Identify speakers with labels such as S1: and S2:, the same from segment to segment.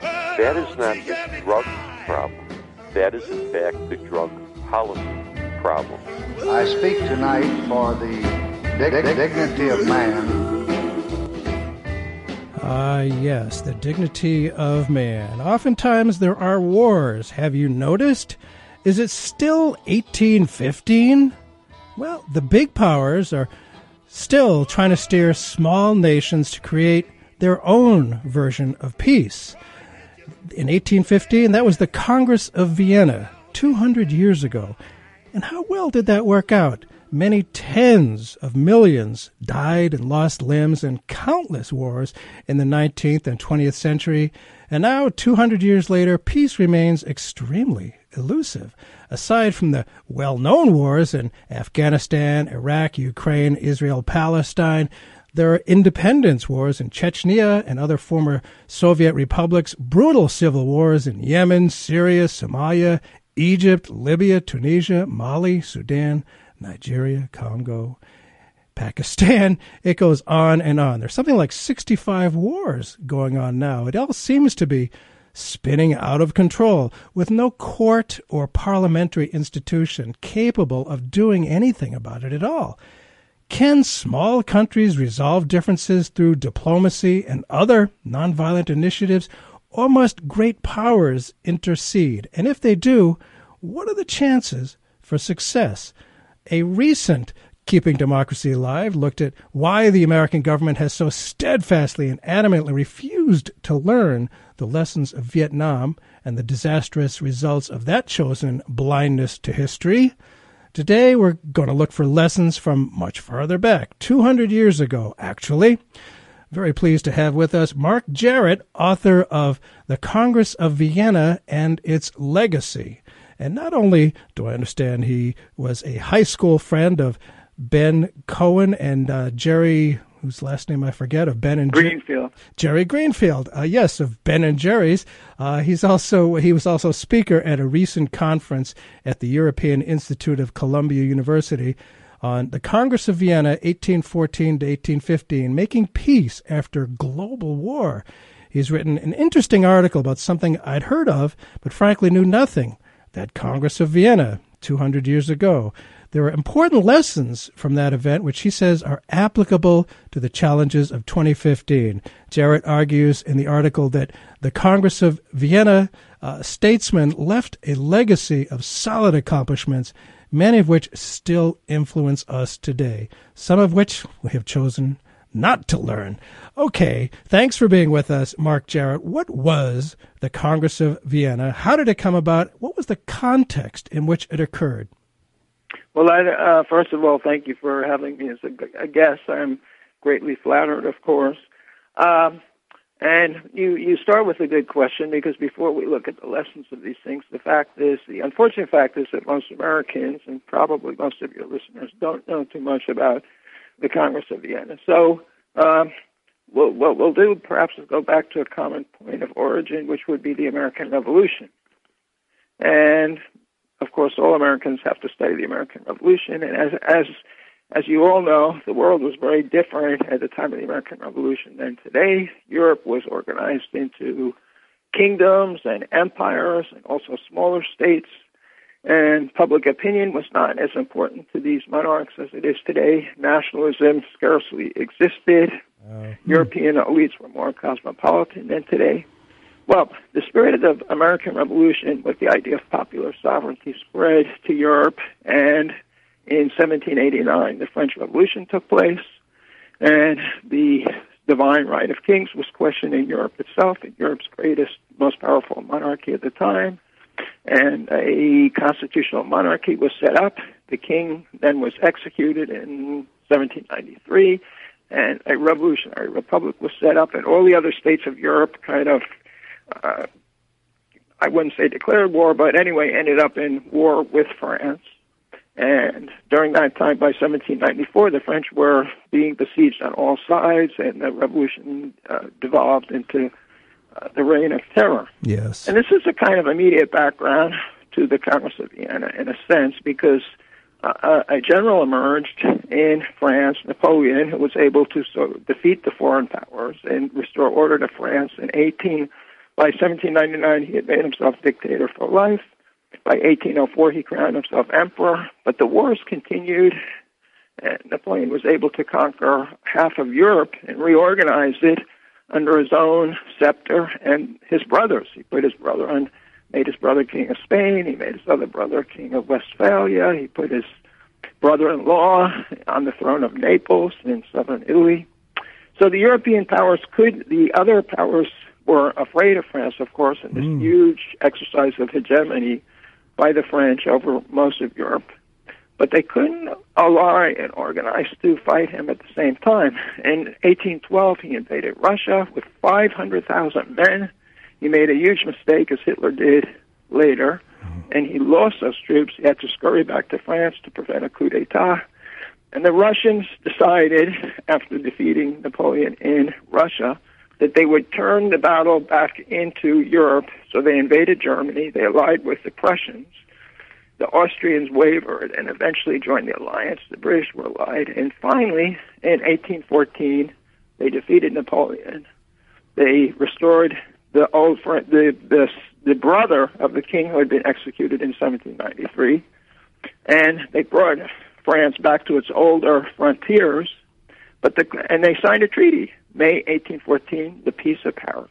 S1: That is not the drug problem. That is, in fact, the drug policy problem.
S2: I speak tonight for the dig- dignity of man.
S3: Ah, uh, yes, the dignity of man. Oftentimes there are wars. Have you noticed? Is it still 1815? Well, the big powers are still trying to steer small nations to create their own version of peace. In 1815, that was the Congress of Vienna, 200 years ago. And how well did that work out? Many tens of millions died and lost limbs in countless wars in the 19th and 20th century. And now, 200 years later, peace remains extremely elusive. Aside from the well known wars in Afghanistan, Iraq, Ukraine, Israel, Palestine, there are independence wars in Chechnya and other former Soviet republics, brutal civil wars in Yemen, Syria, Somalia, Egypt, Libya, Tunisia, Mali, Sudan, Nigeria, Congo, Pakistan. It goes on and on. There's something like 65 wars going on now. It all seems to be spinning out of control with no court or parliamentary institution capable of doing anything about it at all. Can small countries resolve differences through diplomacy and other nonviolent initiatives, or must great powers intercede? And if they do, what are the chances for success? A recent Keeping Democracy Alive looked at why the American government has so steadfastly and adamantly refused to learn the lessons of Vietnam and the disastrous results of that chosen blindness to history. Today, we're going to look for lessons from much farther back, 200 years ago, actually. Very pleased to have with us Mark Jarrett, author of The Congress of Vienna and Its Legacy. And not only do I understand he was a high school friend of Ben Cohen and uh, Jerry whose last name I forget, of Ben and
S4: Greenfield.
S3: Jerry Greenfield, uh, yes, of Ben and Jerry's. Uh, he's also he was also speaker at a recent conference at the European Institute of Columbia University on the Congress of Vienna, 1814 to 1815, making peace after global war. He's written an interesting article about something I'd heard of, but frankly knew nothing. That Congress of Vienna, 200 years ago. There are important lessons from that event, which he says are applicable to the challenges of 2015. Jarrett argues in the article that the Congress of Vienna uh, statesmen left a legacy of solid accomplishments, many of which still influence us today, some of which we have chosen not to learn. Okay, thanks for being with us, Mark Jarrett. What was the Congress of Vienna? How did it come about? What was the context in which it occurred?
S4: Well, I, uh, first of all, thank you for having me as a, a guest. I'm greatly flattered, of course. Um, and you, you start with a good question because before we look at the lessons of these things, the fact is, the unfortunate fact is that most Americans and probably most of your listeners don't know too much about the Congress of Vienna. So, um, we'll, what we'll do perhaps is go back to a common point of origin, which would be the American Revolution. And of course, all Americans have to study the American Revolution. And as as as you all know, the world was very different at the time of the American Revolution than today. Europe was organized into kingdoms and empires, and also smaller states. And public opinion was not as important to these monarchs as it is today. Nationalism scarcely existed. Uh, European elites were more cosmopolitan than today. Well, the spirit of the American Revolution with the idea of popular sovereignty spread to Europe, and in 1789, the French Revolution took place, and the divine right of kings was questioned in Europe itself, in Europe's greatest, most powerful monarchy at the time. And a constitutional monarchy was set up. The king then was executed in 1793, and a revolutionary republic was set up, and all the other states of Europe kind of, uh, I wouldn't say declared war, but anyway, ended up in war with France. And during that time, by 1794, the French were being besieged on all sides, and the revolution uh, devolved into uh, the reign of terror.
S3: Yes.
S4: And this is a kind of immediate background to the Congress of Vienna, in a sense, because uh, a general emerged in France, Napoleon, who was able to so defeat the foreign powers and restore order to France. In 18, by 1799, he had made himself dictator for life. By 1804, he crowned himself emperor. But the wars continued, and Napoleon was able to conquer half of Europe and reorganize it under his own scepter and his brothers. He put his brother on made his brother king of Spain. He made his other brother king of Westphalia. He put his brother-in-law on the throne of Naples in southern Italy. So the European powers could, the other powers were afraid of France, of course, in this mm. huge exercise of hegemony by the French over most of Europe. But they couldn't ally and organize to fight him at the same time. In 1812, he invaded Russia with 500,000 men he made a huge mistake, as Hitler did later, and he lost those troops. He had to scurry back to France to prevent a coup d'etat. And the Russians decided, after defeating Napoleon in Russia, that they would turn the battle back into Europe. So they invaded Germany. They allied with the Prussians. The Austrians wavered and eventually joined the alliance. The British were allied. And finally, in 1814, they defeated Napoleon. They restored the old friend, the the the brother of the king who had been executed in 1793, and they brought France back to its older frontiers. But the and they signed a treaty, May 1814, the Peace of Paris.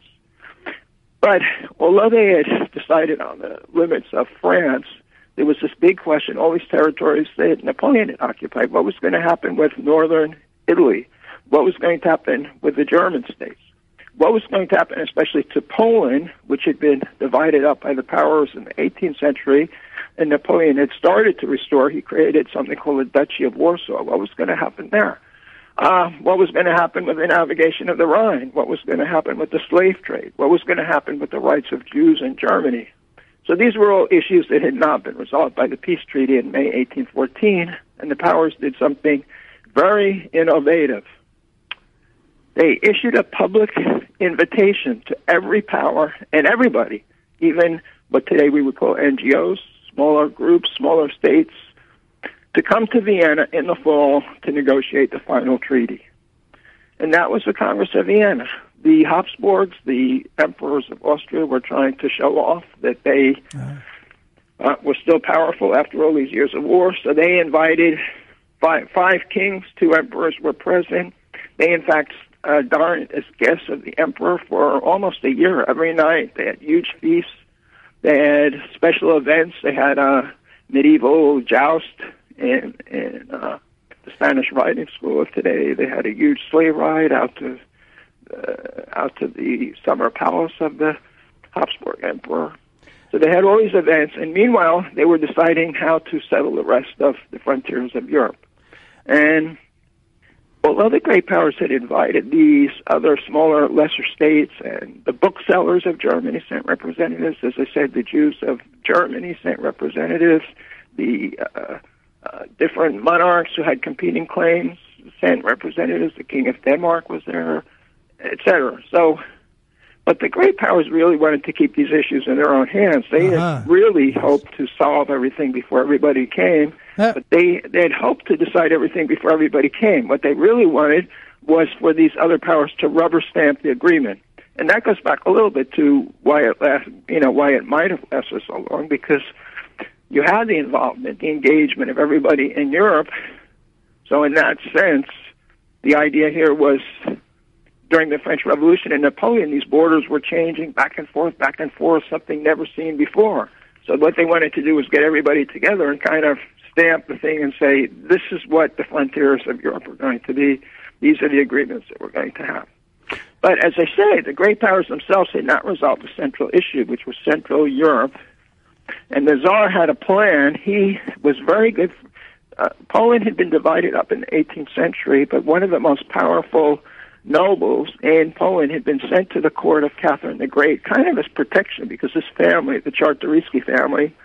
S4: But although they had decided on the limits of France, there was this big question: all these territories that Napoleon had occupied, what was going to happen with northern Italy? What was going to happen with the German states? what was going to happen, especially to Poland, which had been divided up by the powers in the 18th century, and Napoleon had started to restore. He created something called the Duchy of Warsaw. What was going to happen there? Uh, what was going to happen with the navigation of the Rhine? What was going to happen with the slave trade? What was going to happen with the rights of Jews in Germany? So these were all issues that had not been resolved by the peace treaty in May 1814, and the powers did something very innovative they issued a public invitation to every power and everybody, even what today we would call NGOs, smaller groups, smaller states, to come to Vienna in the fall to negotiate the final treaty. And that was the Congress of Vienna. The Habsburgs, the emperors of Austria, were trying to show off that they uh, were still powerful after all these years of war. So they invited five, five kings, two emperors were present. They, in fact, uh, darn as guests of the emperor for almost a year. Every night they had huge feasts. They had special events. They had a medieval joust in in uh, the Spanish riding school of today. They had a huge sleigh ride out to uh, out to the summer palace of the Habsburg emperor. So they had all these events, and meanwhile they were deciding how to settle the rest of the frontiers of Europe. And although the great powers had invited these other smaller, lesser states and the booksellers of Germany sent representatives, as I said, the Jews of Germany sent representatives, the uh, uh, different monarchs who had competing claims sent representatives, the King of Denmark was there, etc. So, but the great powers really wanted to keep these issues in their own hands. They uh-huh. had really hoped to solve everything before everybody came but they they had hoped to decide everything before everybody came. What they really wanted was for these other powers to rubber stamp the agreement, and that goes back a little bit to why it last, you know, why it might have lasted so long because you had the involvement, the engagement of everybody in Europe. So in that sense, the idea here was during the French Revolution and Napoleon, these borders were changing back and forth, back and forth, something never seen before. So what they wanted to do was get everybody together and kind of stamp the thing and say, this is what the frontiers of Europe are going to be. These are the agreements that we're going to have. But as I say, the great powers themselves had not resolved the central issue, which was Central Europe. And the Tsar had a plan. He was very good. Uh, Poland had been divided up in the 18th century, but one of the most powerful nobles in Poland had been sent to the court of Catherine the Great, kind of as protection, because this family, the Czartoryski family,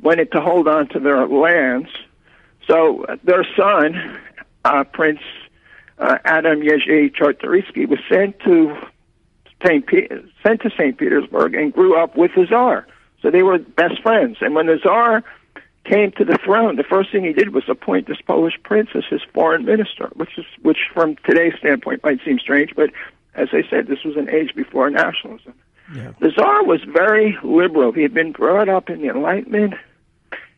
S4: wanted to hold on to their lands. So uh, their son, uh, Prince uh, Adam Jerzy Czartoryski, was sent to St. Pe- sent to St. Petersburg and grew up with the Tsar. So they were best friends. And when the Tsar came to the throne, the first thing he did was appoint this Polish prince as his foreign minister, which is which from today's standpoint might seem strange, but as I said, this was an age before nationalism.
S3: Yeah.
S4: The Tsar was very liberal. He had been brought up in the Enlightenment.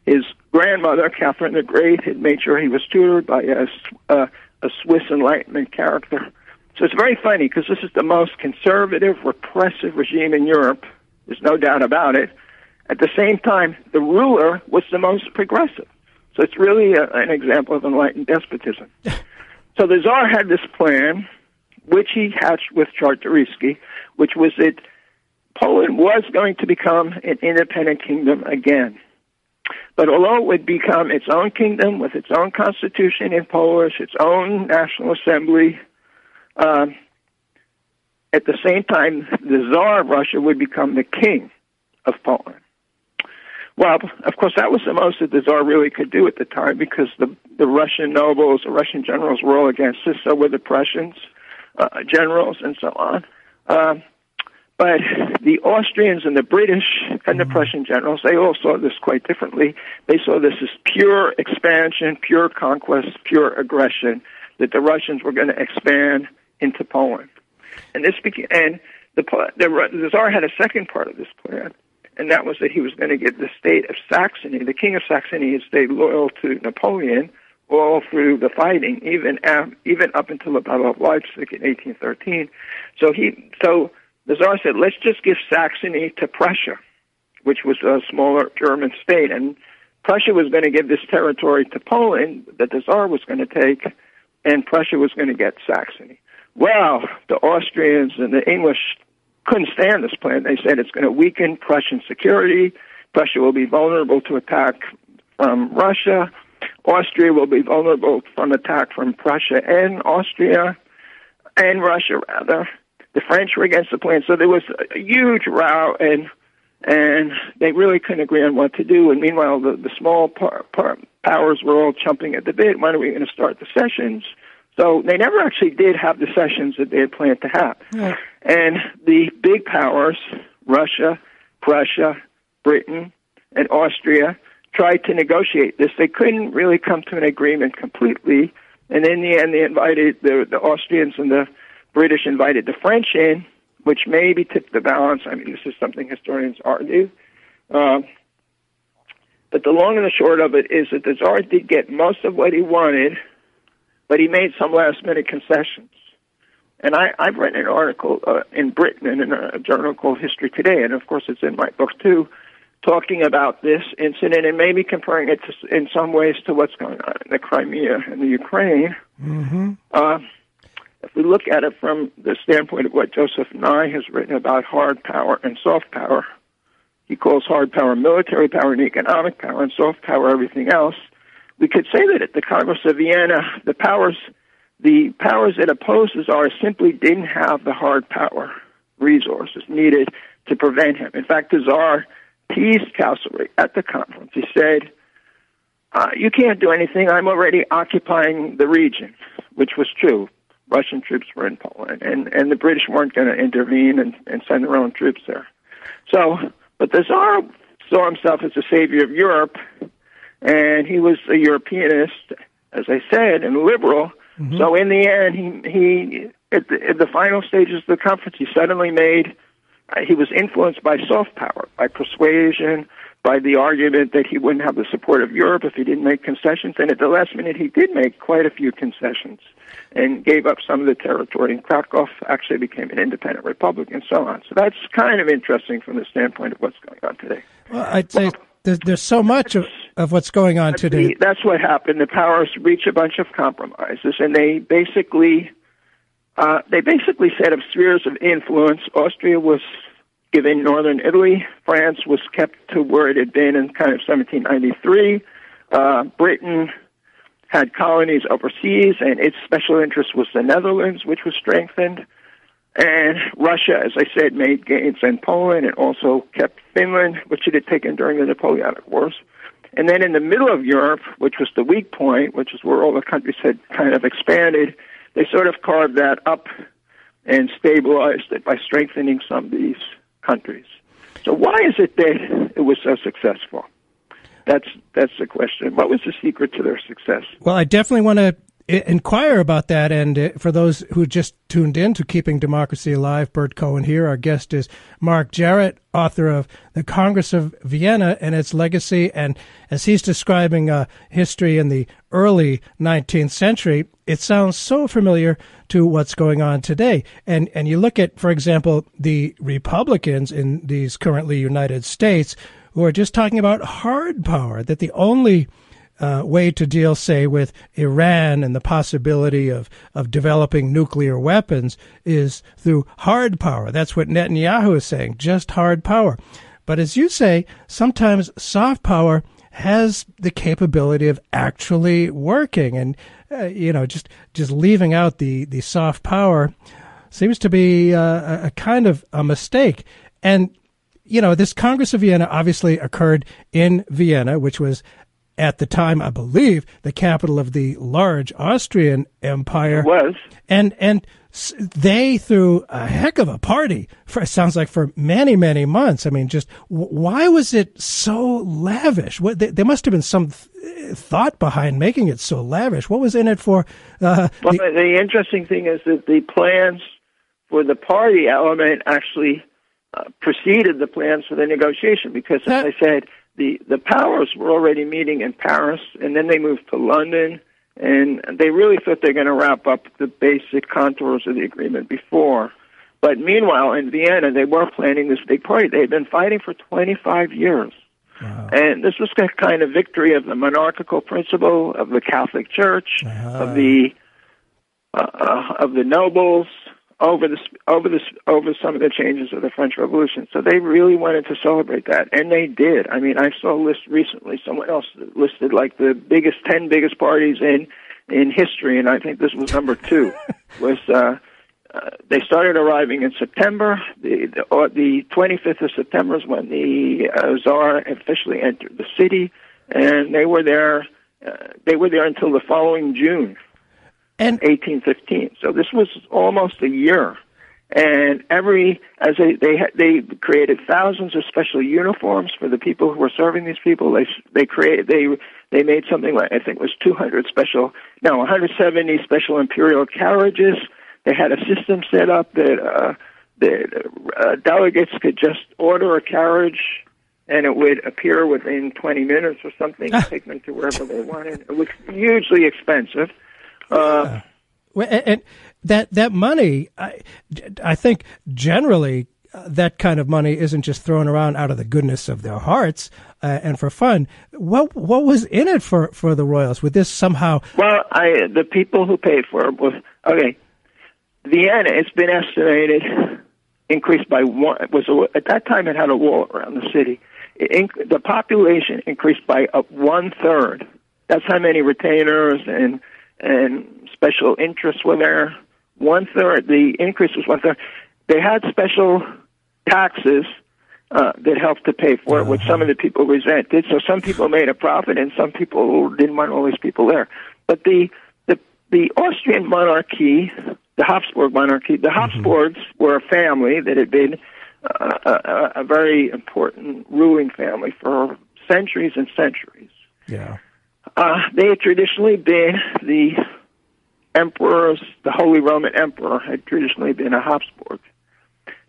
S4: His grandmother, Catherine the Great, had made sure he was tutored by a, uh, a Swiss Enlightenment character. So it's very funny because this is the most conservative, repressive regime in Europe. There's no doubt about it. At the same time, the ruler was the most progressive. So it's really a, an example of enlightened despotism. so the Tsar had this plan, which he hatched with Czartoryski, which was that Poland was going to become an independent kingdom again. But although it would become its own kingdom with its own constitution in Polish, its own national assembly, um, at the same time, the Tsar of Russia would become the king of Poland. Well, of course, that was the most that the Tsar really could do at the time because the the Russian nobles, the Russian generals were all against this. So were the Prussians uh, generals and so on. Um, but the Austrians and the British and the Prussian generals, they all saw this quite differently. They saw this as pure expansion, pure conquest, pure aggression, that the Russians were going to expand into Poland. And this became, and the, the, the Tsar had a second part of this plan, and that was that he was going to get the state of Saxony. The king of Saxony had stayed loyal to Napoleon all through the fighting, even even up until the Battle of Leipzig in 1813. So he, so the Tsar said, let's just give Saxony to Prussia, which was a smaller German state, and Prussia was going to give this territory to Poland that the Tsar was going to take, and Prussia was going to get Saxony. Well, the Austrians and the English couldn't stand this plan. They said it's going to weaken Prussian security. Prussia will be vulnerable to attack from Russia. Austria will be vulnerable from attack from Prussia and Austria and Russia rather. The French were against the plan, so there was a huge row, and and they really couldn't agree on what to do. And meanwhile, the the small par, par, powers were all chomping at the bit. When are we going to start the sessions? So they never actually did have the sessions that they had planned to have.
S3: Yeah.
S4: And the big powers, Russia, Prussia, Britain, and Austria, tried to negotiate this. They couldn't really come to an agreement completely. And in the end, they invited the, the Austrians and the British invited the French in, which maybe tipped the balance. I mean, this is something historians argue. Uh, but the long and the short of it is that the Tsar did get most of what he wanted, but he made some last minute concessions. And I, I've written an article uh, in Britain in a journal called History Today, and of course it's in my book too, talking about this incident and maybe comparing it to, in some ways to what's going on in the Crimea and the Ukraine.
S3: Mm-hmm.
S4: Uh, if we look at it from the standpoint of what Joseph Nye has written about hard power and soft power, he calls hard power military power and economic power, and soft power everything else. We could say that at the Congress of Vienna, the powers, the powers that oppose the Tsar simply didn't have the hard power resources needed to prevent him. In fact, the Tsar teased Castlereagh at the conference. He said, uh, "You can't do anything. I'm already occupying the region," which was true. Russian troops were in Poland, and and the British weren't going to intervene and, and send their own troops there. So, but the Tsar saw himself as the savior of Europe, and he was a Europeanist, as I said, and liberal.
S3: Mm-hmm.
S4: So in the end, he he at the, at the final stages of the conference, he suddenly made uh, he was influenced by soft power, by persuasion, by the argument that he wouldn't have the support of Europe if he didn't make concessions. And at the last minute, he did make quite a few concessions and gave up some of the territory. And Krakow actually became an independent republic and so on. So that's kind of interesting from the standpoint of what's going on today.
S3: Well, I'd say there's, there's so much of, of what's going on today.
S4: That's what happened. The powers reach a bunch of compromises, and they basically uh, they basically set up spheres of influence. Austria was given northern Italy. France was kept to where it had been in kind of 1793. Uh, Britain had colonies overseas, and its special interest was the Netherlands, which was strengthened. And Russia, as I said, made gains in Poland and also kept Finland, which it had taken during the Napoleonic Wars. And then in the middle of Europe, which was the weak point, which is where all the countries had kind of expanded, they sort of carved that up and stabilized it by strengthening some of these countries. So why is it that it was so successful? That's that's the question. What was the secret to their success?
S3: Well, I definitely want to inquire about that. And uh, for those who just tuned in to Keeping Democracy Alive, Burt Cohen here. Our guest is Mark Jarrett, author of The Congress of Vienna and Its Legacy. And as he's describing uh, history in the early 19th century, it sounds so familiar to what's going on today. And, and you look at, for example, the Republicans in these currently United States who are just talking about hard power, that the only uh, way to deal, say, with Iran and the possibility of, of developing nuclear weapons is through hard power. That's what Netanyahu is saying, just hard power. But as you say, sometimes soft power has the capability of actually working, and uh, you know, just just leaving out the the soft power seems to be uh, a kind of a mistake. And you know, this Congress of Vienna obviously occurred in Vienna, which was at the time, I believe, the capital of the large Austrian Empire.
S4: It was.
S3: And, and they threw a heck of a party for, it sounds like for many, many months. I mean, just why was it so lavish? What, there must have been some th- thought behind making it so lavish. What was in it for? Uh,
S4: well, the, the interesting thing is that the plans for the party element actually uh, preceded the plans for the negotiation because, as I said, the the powers were already meeting in Paris, and then they moved to London, and they really thought they're going to wrap up the basic contours of the agreement before. But meanwhile, in Vienna, they were planning this big party. They had been fighting for 25 years. Wow. And this was a kind of victory of the monarchical principle of the Catholic Church, uh-huh. of the uh, uh, of the nobles, over the over the over some of the changes of the French Revolution. So they really wanted to celebrate that, and they did. I mean, I saw a list recently. Someone else listed like the biggest ten biggest parties in in history, and I think this was number two. was uh, uh, they started arriving in September. The the, uh, the 25th of September is when the uh, Tsar officially entered the city, and they were there. Uh, they were there until the following June
S3: and
S4: 1815. So this was almost a year. And every as they they they created thousands of special uniforms for the people who were serving these people. They they created they they made something like I think it was 200 special no 170 special imperial carriages. They had a system set up that uh, that uh, delegates could just order a carriage and it would appear within 20 minutes or something, take them to wherever they wanted. It was hugely expensive. Uh,
S3: and that that money, I, I think generally uh, that kind of money isn't just thrown around out of the goodness of their hearts uh, and for fun. What what was in it for, for the royals? Would this somehow?
S4: Well, I the people who paid for it was okay. Vienna, it's been estimated, increased by one. Was a, at that time it had a wall around the city. It, the population increased by one third. That's how many retainers and and special interests were there. One third, the increase was one third. They had special taxes uh, that helped to pay for it, which some of the people resented. So some people made a profit, and some people didn't want all these people there. But the the the Austrian monarchy, the Habsburg monarchy, the mm-hmm. Habsburgs mm-hmm. were a family that had been uh, a, a very important ruling family for centuries and centuries.
S3: Yeah.
S4: Uh, they had traditionally been the emperors, the Holy Roman Emperor had traditionally been a Habsburg.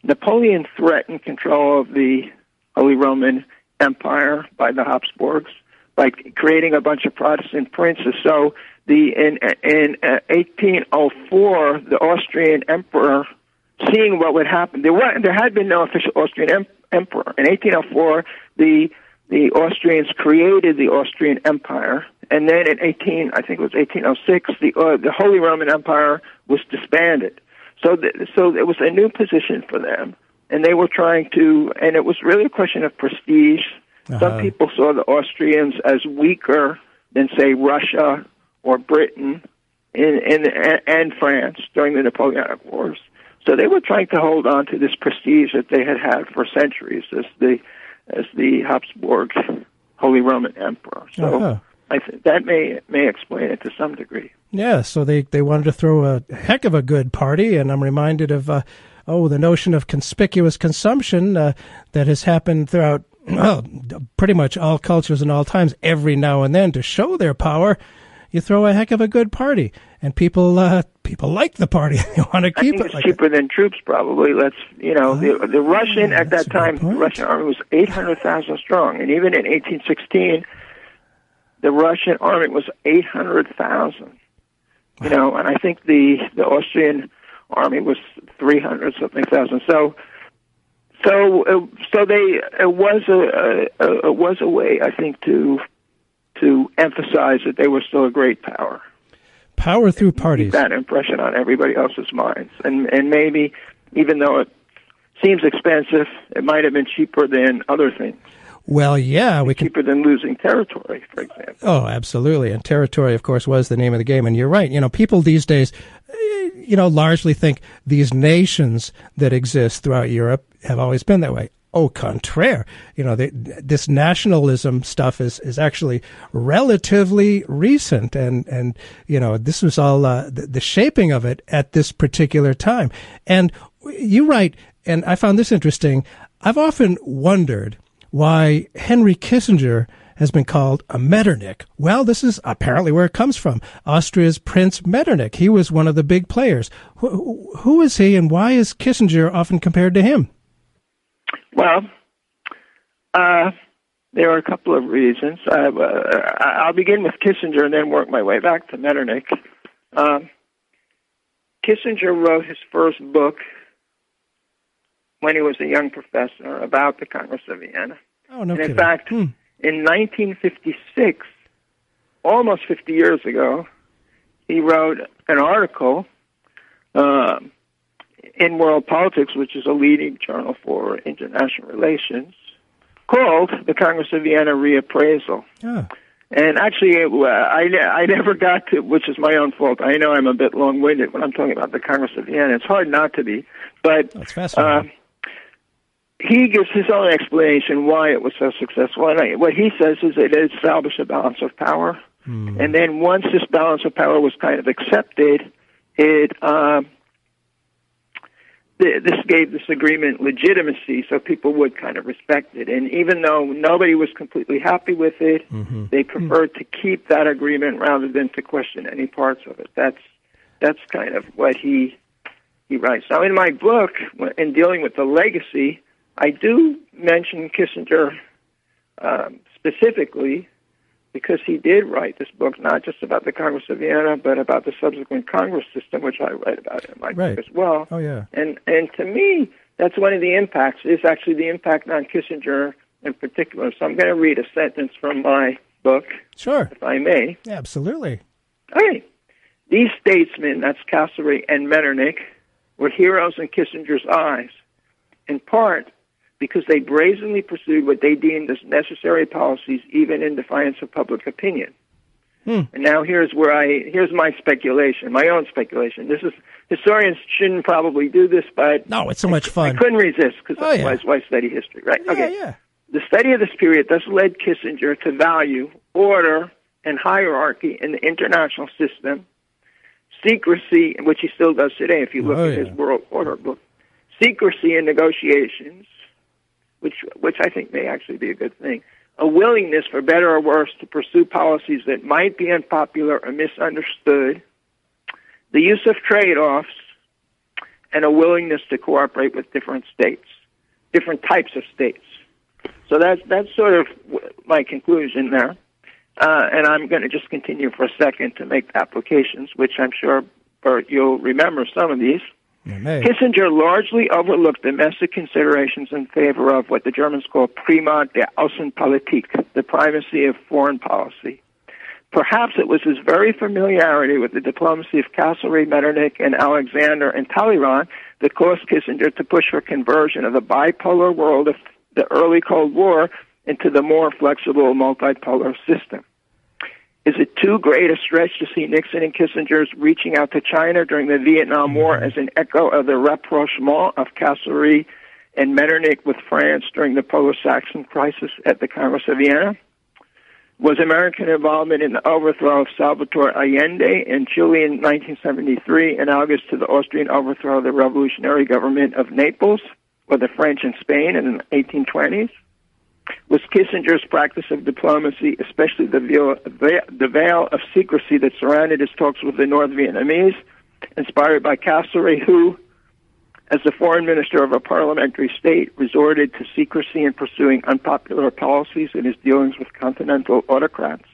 S4: Napoleon threatened control of the Holy Roman Empire by the Habsburgs by creating a bunch of Protestant princes. So the in in uh, 1804, the Austrian emperor, seeing what would happen, there were there had been no official Austrian em- emperor. In 1804, the the Austrians created the Austrian Empire, and then in 18, I think it was 1806, the uh, the Holy Roman Empire was disbanded. So, th- so it was a new position for them, and they were trying to, and it was really a question of prestige.
S3: Uh-huh.
S4: Some people saw the Austrians as weaker than, say, Russia or Britain, in, in, and France during the Napoleonic Wars. So they were trying to hold on to this prestige that they had had for centuries as the as the Habsburg Holy Roman Emperor. So
S3: Uh-huh.
S4: I think that may may explain it to some degree.
S3: Yeah, so they, they wanted to throw a heck of a good party, and I'm reminded of, uh, oh, the notion of conspicuous consumption uh, that has happened throughout, well, pretty much all cultures and all times. Every now and then, to show their power, you throw a heck of a good party, and people uh, people like the party. they want to keep I
S4: think
S3: it
S4: it's
S3: like
S4: cheaper than troops, probably. Let's you know the the Russian at
S3: Oh,
S4: that time, the. Russian army was eight hundred thousand strong, and even in eighteen sixteen, the Russian army was eight hundred thousand. You know, and I think the the Austrian army was three hundred something thousand. So. So, uh, so they it was a, a, a it was a way I think to to emphasize that they were still a great power
S3: power through parties.
S4: that impression on everybody else's minds. And and maybe even though it seems expensive, it might have been cheaper than other things.
S3: Well, yeah, we can.
S4: Cheaper than losing territory, for example.
S3: Oh, absolutely. And territory, of course, was the name of the game. And you're right. You know, people these days, eh, you know, largely think these nations that exist throughout Europe have always been that way. Au contraire, you know, they, this nationalism stuff is, is actually relatively recent, and and you know, this was all uh, the, the shaping of it at this particular time. And you write, and I found this interesting. I've often wondered why Henry Kissinger has been called a Metternich. Well, this is apparently where it comes from. Austria's Prince Metternich. He was one of the big players. Who, who is he, and why is Kissinger often compared to him?
S4: Well, uh, there are a couple of reasons. I, uh, I'll begin with Kissinger and then work my way back to Metternich. Um, Kissinger wrote his first book when he was a young professor about the Congress of Vienna.
S3: Oh, no
S4: and in fact,
S3: Hmm.
S4: in 1956, almost 50 years ago, he wrote an article uh, in World Politics, which is a leading journal for international relations, called the Congress of Vienna Reappraisal.
S3: Ah,
S4: And actually, it, uh, I, I never got to, which is my own fault. I know I'm a bit long winded when I'm talking about the Congress of Vienna. It's hard not to be. But
S3: that's
S4: uh,
S3: fascinating.
S4: he gives his own explanation why it was so successful. And I, what he says is it established a balance of power.
S3: Hmm.
S4: And then once this balance of power was kind of accepted, it um, th- this gave this agreement legitimacy, so people would kind of respect it. And even though nobody was completely happy with it,
S3: Mm-hmm.
S4: they preferred to keep that agreement rather than to question any parts of it. That's that's kind of what he he writes. Now, in my book, in dealing with the legacy, I do mention Kissinger um, specifically because he did write this book not just about the Congress of Vienna, but about the subsequent Congress system, which I write about in my
S3: Right.
S4: book as well.
S3: Oh, yeah.
S4: And and to me, that's one of the impacts. Is actually the impact on Kissinger in particular. So I'm going to read a sentence from my book,
S3: Sure.
S4: if I may.
S3: Absolutely.
S4: Okay. These statesmen, that's Castlereagh and Metternich, were heroes in Kissinger's eyes, in part because they brazenly pursued what they deemed as necessary policies, even in defiance of public opinion.
S3: Hmm.
S4: And now here's where I here's my speculation, my own speculation. This is historians shouldn't probably do this, but
S3: No, it's so much
S4: I
S3: fun.
S4: couldn't resist because
S3: Oh, yeah.
S4: otherwise why study history, right?
S3: Yeah,
S4: okay.
S3: yeah.
S4: The study of this period thus led Kissinger to value order and hierarchy in the international system, secrecy, which he still does today if you look
S3: Oh,
S4: at his. World Order book, secrecy in negotiations, which which I think may actually be a good thing, a willingness for better or worse to pursue policies that might be unpopular or misunderstood, the use of trade-offs, and a willingness to cooperate with different states, different types of states. So that's that's sort of my conclusion there. Uh, and I'm going to just continue for a second to make applications, which I'm sure Burt, you'll remember some of these. Kissinger largely overlooked domestic considerations in favor of what the Germans call Primat der Außenpolitik, the primacy of foreign policy. Perhaps it was his very familiarity with the diplomacy of Castlereagh, Metternich, and Alexander and Talleyrand that caused Kissinger to push for conversion of the bipolar world of the early Cold War into the more flexible multipolar system. Is it too great a stretch to see Nixon and Kissinger's reaching out to China during the Vietnam War mm-hmm. as an echo of the rapprochement of Castlereagh and Metternich with France during the Polo-Saxon crisis at the Congress of Vienna? Was American involvement in the overthrow of Salvador Allende in Chile in 1973 analogous to the Austrian overthrow of the revolutionary government of Naples or the French in Spain in the 1820s? Was Kissinger's practice of diplomacy, especially the veil, the veil of secrecy that surrounded his talks with the North Vietnamese, inspired by Castlereagh, who, as the foreign minister of a parliamentary state, resorted to secrecy in pursuing unpopular policies in his dealings with continental autocrats?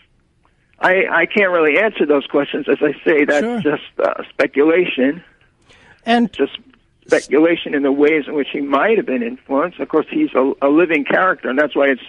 S4: I, I can't really answer those questions. As I say, that's
S3: Sure.
S4: just uh, speculation.
S3: And
S4: just speculation in the ways in which he might have been influenced. Of course, he's a, a living character, and that's why it's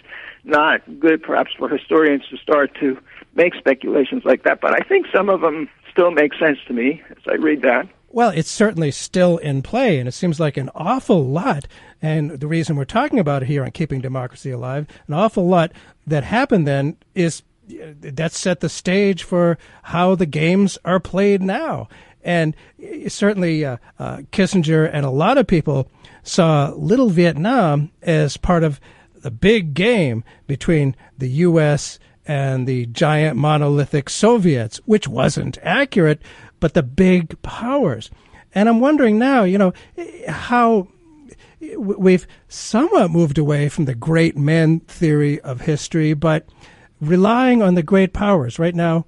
S4: not good, perhaps, for historians to start to make speculations like that. But I think some of them still make sense to me as I read that.
S3: Well, it's certainly still in play, and it seems like an awful lot. And the reason we're talking about it here on Keeping Democracy Alive, an awful lot that happened then is uh, that set the stage for how the games are played now. And uh, certainly, uh, uh, Kissinger and a lot of people saw Little Vietnam as part of the big game between the U.S. and the giant monolithic Soviets, which wasn't accurate, but the big powers. And I'm wondering now, you know, how we've somewhat moved away from the great men theory of history, but relying on the great powers right now.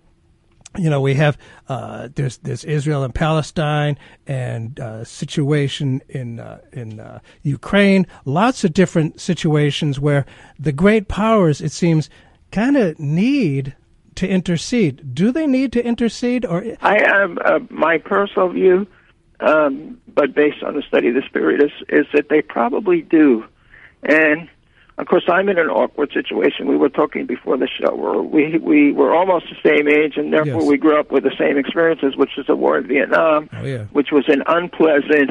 S3: You know, we have uh, there's there's Israel and Palestine and uh, situation in uh, in uh, Ukraine. Lots of different situations where the great powers, it seems, kind of need to intercede. Do they need to intercede, or
S4: I uh, my personal view, um, but based on the study of this period, is, is that they probably do. And of course, I'm in an awkward situation. We were talking before the show where we we were almost the same age, and therefore
S3: Yes.
S4: we grew up with the same experiences, which is the war in Vietnam,
S3: Oh, yeah.
S4: which was an unpleasant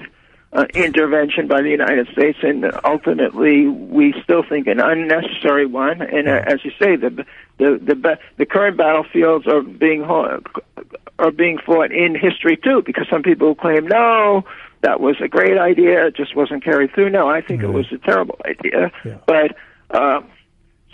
S4: uh, intervention by the United States, and ultimately we still think an unnecessary one. And uh, as you say, the the the the current battlefields are being are being fought in history too, because some people claim no, that was a great idea, it just wasn't carried through. No, I think it was a terrible idea, but. Uh,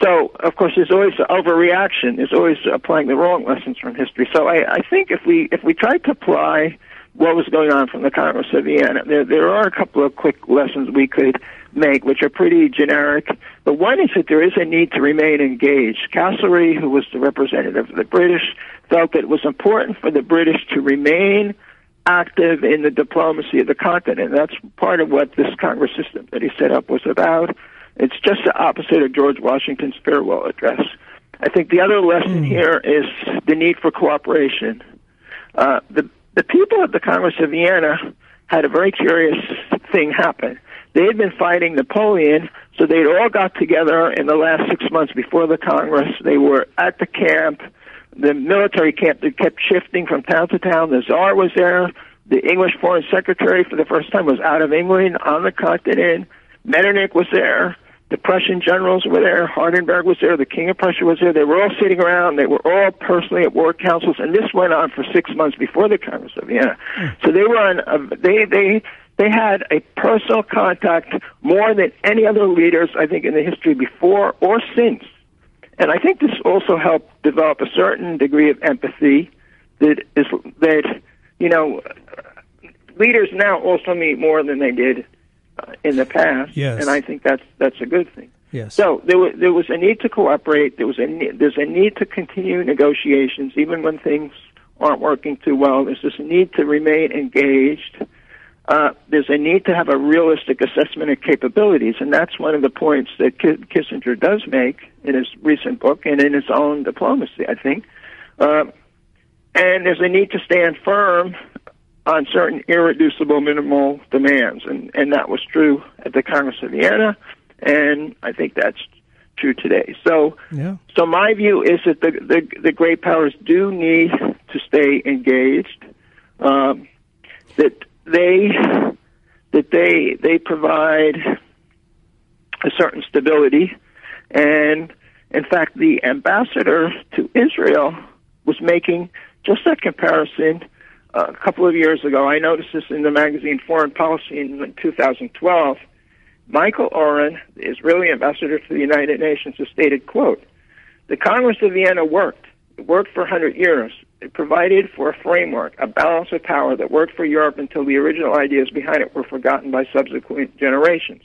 S4: so, of course, there's always overreaction. There's always applying the wrong lessons from history. So, I, I think if we if we tried to apply what was going on from the Congress of Vienna, there there are a couple of quick lessons we could make, which are pretty generic. But one is that there is a need to remain engaged. Castlereagh, who was the representative of the British, felt that it was important for the British to remain active in the diplomacy of the continent. That's part of what this Congress system that he set up was about. It's just the opposite of George Washington's farewell address. I think the other lesson here is the need for cooperation. Uh, the the people at the Congress of Vienna had a very curious thing happen. They had been fighting Napoleon, so they'd all got together in the last six months before the Congress. They were at the camp, the military camp that kept shifting from town to town. The Tsar was there. The English Foreign Secretary, for the first time, was out of England on the continent. Metternich was there. The Prussian generals were there. Hardenberg was there. The King of Prussia was there. They were all sitting around. They were all personally at war councils, and this went on for six months before the Congress of Vienna. Hmm. So they were on. A, they they they had a personal contact more than any other leaders, I think, in the history before or since. And I think this also helped develop a certain degree of empathy that is that you know leaders now also meet more than they did uh, in the past.
S3: Yes.
S4: And I think that's that's a good thing.
S3: Yes.
S4: So there was there was a need to cooperate. There was a ne- there's a need to continue negotiations even when things aren't working too well. There's this need to remain engaged. Uh, there's a need to have a realistic assessment of capabilities, and that's one of the points that Ki- Kissinger does make in his recent book and in his own diplomacy. I think, uh, and there's a need to stand firm on certain irreducible minimal demands, and and that was true at the Congress of Vienna, and I think that's true today. So,
S3: Yeah.
S4: so my view is that the the, the great powers do need to stay engaged. Um, that they that they they provide a certain stability, and in fact, the ambassador to Israel was making just that comparison uh, a couple of years ago. I noticed this in the magazine Foreign Policy in 2012. Michael Oren, the Israeli ambassador to the United Nations, has stated, quote, the Congress of Vienna worked. It worked for 100 years. It provided for a framework, a balance of power that worked for Europe until the original ideas behind it were forgotten by subsequent generations.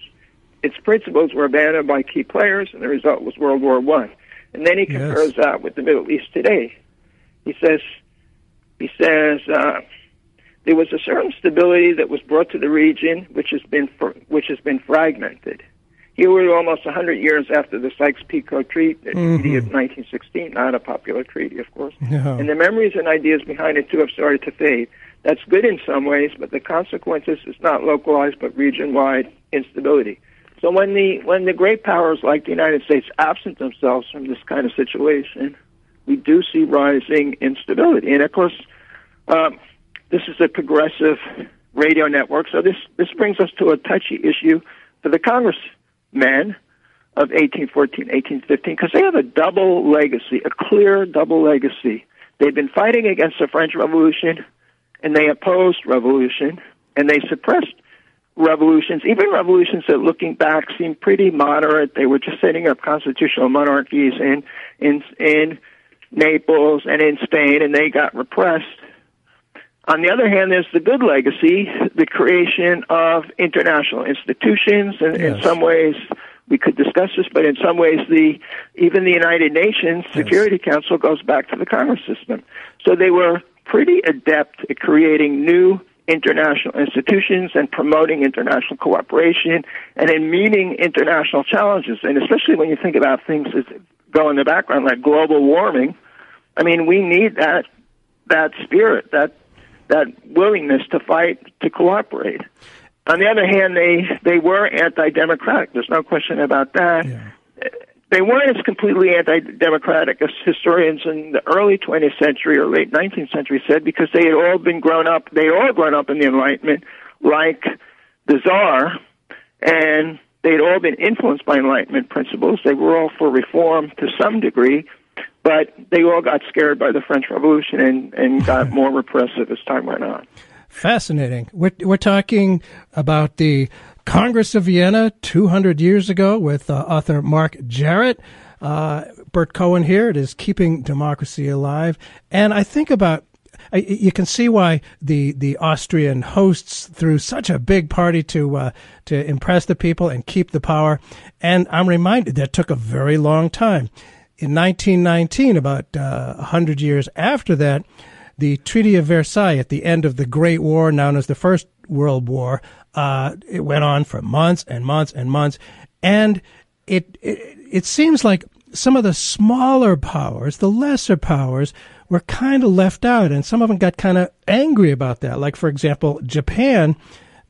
S4: Its principles were abandoned by key players, and the result was World War One. And then he
S3: Yes.
S4: compares that with the Middle East today. He says, he says, uh, there was a certain stability that was brought to the region, which has been fr- which has been fragmented. Here we're almost 100 years after the Sykes-Picot Treaty, Treaty of 1916, not a popular treaty, of course.
S3: No.
S4: And the memories and ideas behind it too have started to fade. That's good in some ways, but the consequences is not localized but region-wide instability. So when the when the great powers like the United States absent themselves from this kind of situation, we do see rising instability. And of course, um, this is a progressive radio network, so this this brings us to a touchy issue for the congressmen of 1814, 1815, because they have a double legacy, a clear double legacy. They've been fighting against the French Revolution, and they opposed revolution, and they suppressed revolutions, even revolutions that, looking back, seem pretty moderate. They were just setting up constitutional monarchies in in in Naples and in Spain, and they got repressed. On the other hand, there's the good legacy, the creation of international institutions, and in some ways we could discuss this, but in some ways the even the United Nations Security Council goes back to the Congress system. So they were pretty adept at creating new international institutions and promoting international cooperation and in meeting international challenges. And especially when you think about things that go in the background like global warming, I mean we need that that spirit, that that willingness to fight, to cooperate. On the other hand, they they were anti-democratic. There's no question about that. They weren't as completely anti-democratic as historians in the early 20th century or late 19th century said, because they had all been grown up. They all grown up in the Enlightenment, like the Tsar, and they had all been influenced by Enlightenment principles. They were all for reform to some degree, but they all got scared by the French Revolution and, and got more repressive as time went on.
S3: Fascinating. We're, we're talking about the Congress of Vienna 200 years ago with uh, author Mark Jarrett. Uh, Burt Cohen here. It is Keeping Democracy Alive. And I think about I- you can see why the, the Austrian hosts threw such a big party to uh, to impress the people and keep the power. And I'm reminded that took a very long time. In 1919, about uh, 100 years after that, the Treaty of Versailles at the end of the Great War, known as the First World War, uh, it went on for months and months and months, and it, it it seems like some of the smaller powers, the lesser powers, were kind of left out, and some of them got kind of angry about that. Like for example, Japan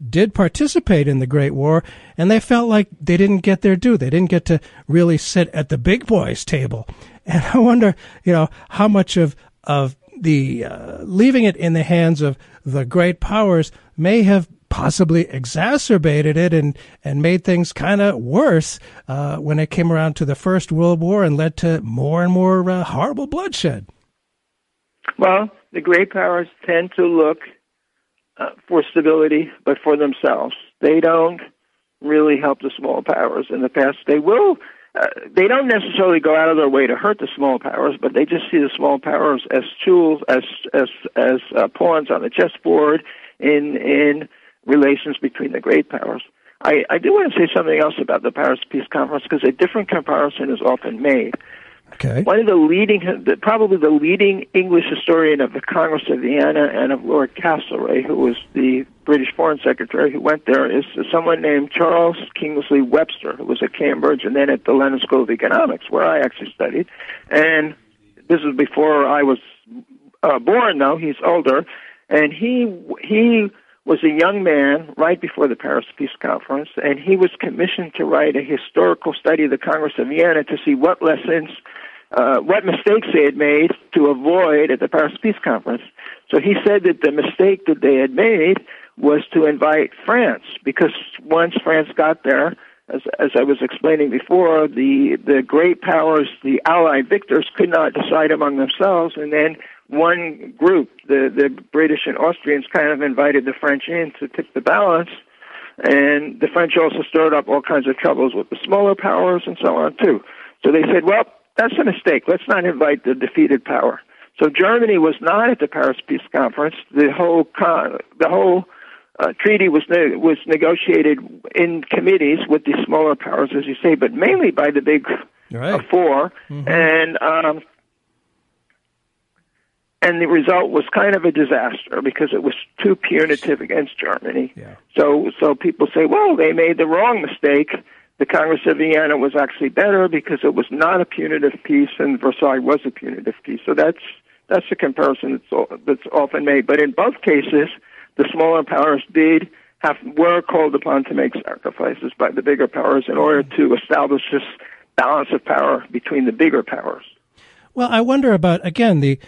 S3: did participate in the Great War, and they felt like they didn't get their due. They didn't get to really sit at the big boys' table. And I wonder, you know, how much of of the uh, leaving it in the hands of the great powers may have possibly exacerbated it and and made things kind of worse uh, when it came around to the First World War and led to more and more uh, horrible bloodshed.
S4: Well, the great powers tend to look uh, for stability, but for themselves. They don't really help the small powers in the past. They will. Uh, they don't necessarily go out of their way to hurt the small powers, but they just see the small powers as tools, as as as uh, pawns on the chessboard in in relations between the great powers. I, I do want to say something else about the Paris Peace Conference because a different comparison is often made.
S3: Okay.
S4: One of the leading, probably the leading English historian of the Congress of Vienna and of Lord Castlereagh, who was the British Foreign Secretary who went there, is someone named Charles Kingsley Webster, who was at Cambridge and then at the London School of Economics, where I actually studied. And this was before I was uh, born, though. He's older. and he he was a young man right before the Paris Peace Conference, and he was commissioned to write a historical study of the Congress of Vienna to see what lessons, uh, what mistakes they had made to avoid at the Paris Peace Conference. So he said that the mistake that they had made was to invite France, because once France got there, as, as I was explaining before, the, the great powers, the Allied victors, could not decide among themselves, and then one group, the, the British and Austrians, kind of invited the French in to tip the balance, and the French also stirred up all kinds of troubles with the smaller powers and so on too. So they said, well, that's a mistake. Let's not invite the defeated power. So Germany was not at the Paris Peace Conference. The whole con- the whole uh, treaty was ne- was negotiated in committees with the smaller powers, as you say, but mainly by the big
S3: right.
S4: uh, 4
S3: mm-hmm.
S4: and um, and the result was kind of a disaster because it was too punitive against Germany.
S3: Yeah.
S4: So so people say, well, they made the wrong mistake. The Congress of Vienna was actually better because it was not a punitive peace, and Versailles was a punitive peace. So that's that's a comparison that's that's often made. But in both cases, the smaller powers did have were called upon to make sacrifices by the bigger powers in order to establish this balance of power between the bigger powers.
S3: Well, I wonder about again the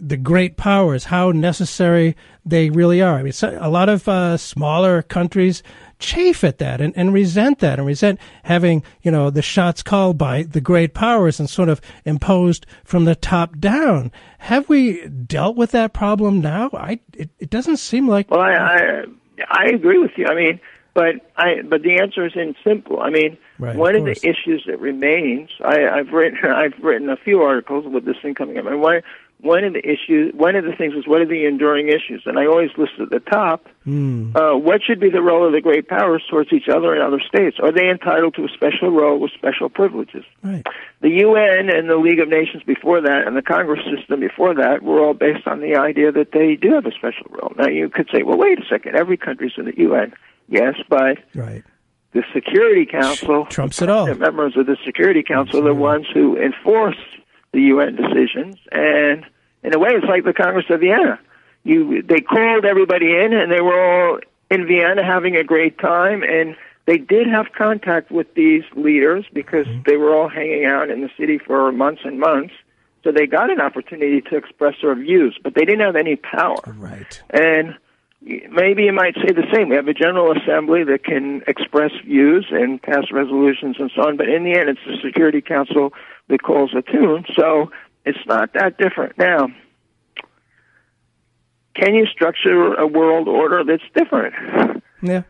S3: the great powers, how necessary they really are. I mean, a lot of uh, smaller countries chafe at that and, and resent that and resent having, you know, the shots called by the great powers and sort of imposed from the top down. Have we dealt with that problem now? I, it, it doesn't seem like.
S4: Well, I, I, I agree with you. I mean, but I, but the answer is in simple. I mean,
S3: right,
S4: one
S3: of,
S4: of, the issues that remains, I, I've written, I've written a few articles with this thing coming up. And one, one of the issues, one of the things is what are the enduring issues? And I always list at the top,
S3: mm.
S4: uh, what should be the role of the great powers towards each other and other states? Are they entitled to a special role with special privileges?
S3: Right.
S4: The UN and the League of Nations before that and the Congress system before that were all based on the idea that they do have a special role. Now you could say, well, wait a second, every country's in the UN. Yes, by
S3: right.
S4: the Security Council
S3: trumps it all.
S4: The members of the Security Council are the ones who enforce the UN decisions, and in a way, it's like the Congress of Vienna. You, they called everybody in, and they were all in Vienna having a great time, and they did have contact with these leaders because
S3: mm-hmm.
S4: they were all hanging out in the city for months and months. So they got an opportunity to express their views, but they didn't have any power.
S3: Right.
S4: And maybe you might say the same. We have a General Assembly that can express views and pass resolutions and so on, but in the end, it's the Security Council that calls the tune. So it's not that different. Now, can you structure a world order that's different?
S3: Yeah.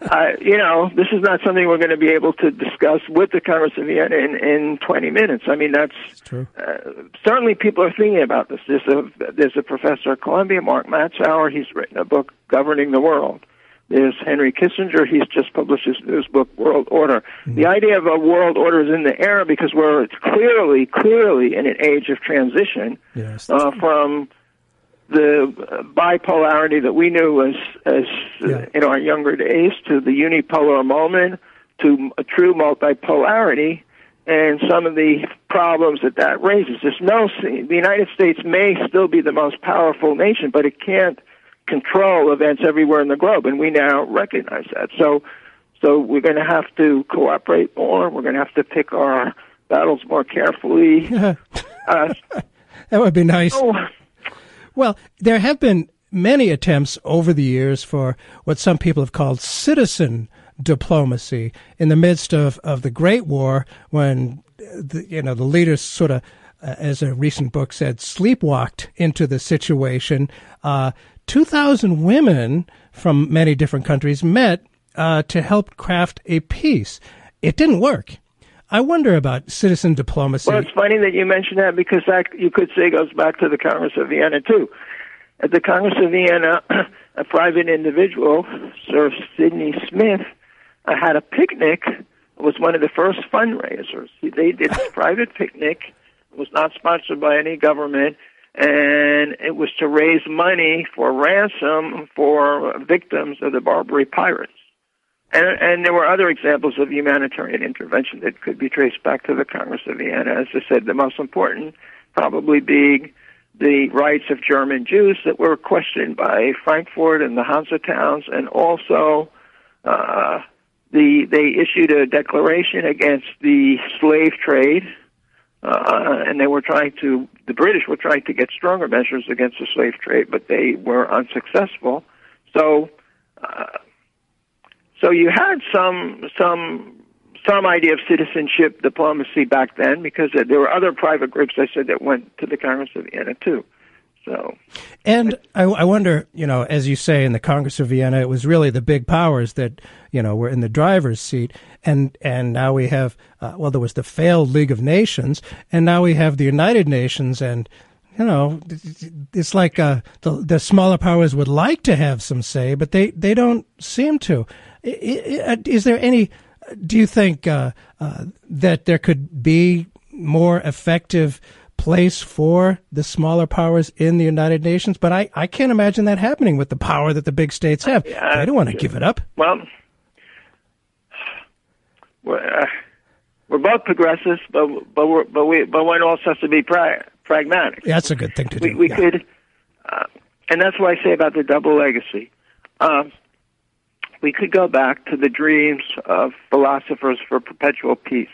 S4: Uh, you know, this is not something we're going to be able to discuss with the Congress of Vienna in, in 20 minutes. I mean, that's,
S3: true.
S4: Uh, certainly people are thinking about this. There's a, there's a professor at Columbia, Mark Mazower. He's written a book, Governing the World. There's Henry Kissinger. He's just published his news book, World Order. Mm-hmm. The idea of a world order is in the air because we're clearly, clearly in an age of transition
S3: yes.
S4: uh, from the bipolarity that we knew as, as
S3: yeah.
S4: in our younger days to the unipolar moment to a true multipolarity and some of the problems that that raises. There's no, the United States may still be the most powerful nation, but it can't control events everywhere in the globe, and we now recognize that. So, so we're going to have to cooperate more. We're going to have to pick our battles more carefully. uh,
S3: that would be nice.
S4: Oh,
S3: well, there have been many attempts over the years for what some people have called citizen diplomacy in the midst of, of the Great War when the, you know the leaders sort of uh, as a recent book said sleepwalked into the situation uh, 2,000 women from many different countries met uh, to help craft a peace. It didn't work. I wonder about citizen diplomacy.
S4: Well, it's funny that you mention that because that you could say goes back to the Congress of Vienna too. At the Congress of Vienna, a private individual, Sir Sidney Smith, uh, had a picnic. It was one of the first fundraisers. They did a private picnic. It was not sponsored by any government and it was to raise money for ransom for victims of the Barbary pirates. And, and there were other examples of humanitarian intervention that could be traced back to the Congress of Vienna. As I said, the most important probably being the rights of German Jews that were questioned by Frankfurt and the Hansa towns, and also uh, the they issued a declaration against the slave trade, uh, and they were trying to the British were trying to get stronger measures against the slave trade, but they were unsuccessful. So, uh, so you had some some some idea of citizenship diplomacy back then because there were other private groups I said that went to the Congress of Vienna too. So,
S3: and I, I, wonder, you know, as you say in the Congress of Vienna, it was really the big powers that you know were in the driver's seat, and and now we have, uh, well, there was the failed League of Nations, and now we have the United Nations, and you know, it's like uh, the the smaller powers would like to have some say, but they they don't seem to. Is there any? Do you think uh, uh, that there could be more effective? place for the smaller powers in the United Nations, but I, I can't imagine that happening with the power that the big states have. they don't want to give it up.
S4: Well, we're, uh, we're both progressives, but but we're, but we but one also has to be pra- pragmatic.
S3: That's a good thing to
S4: we,
S3: do.
S4: We
S3: yeah.
S4: could, uh, and that's what I say about the double legacy. Um, we could go back to the dreams of philosophers for perpetual peace.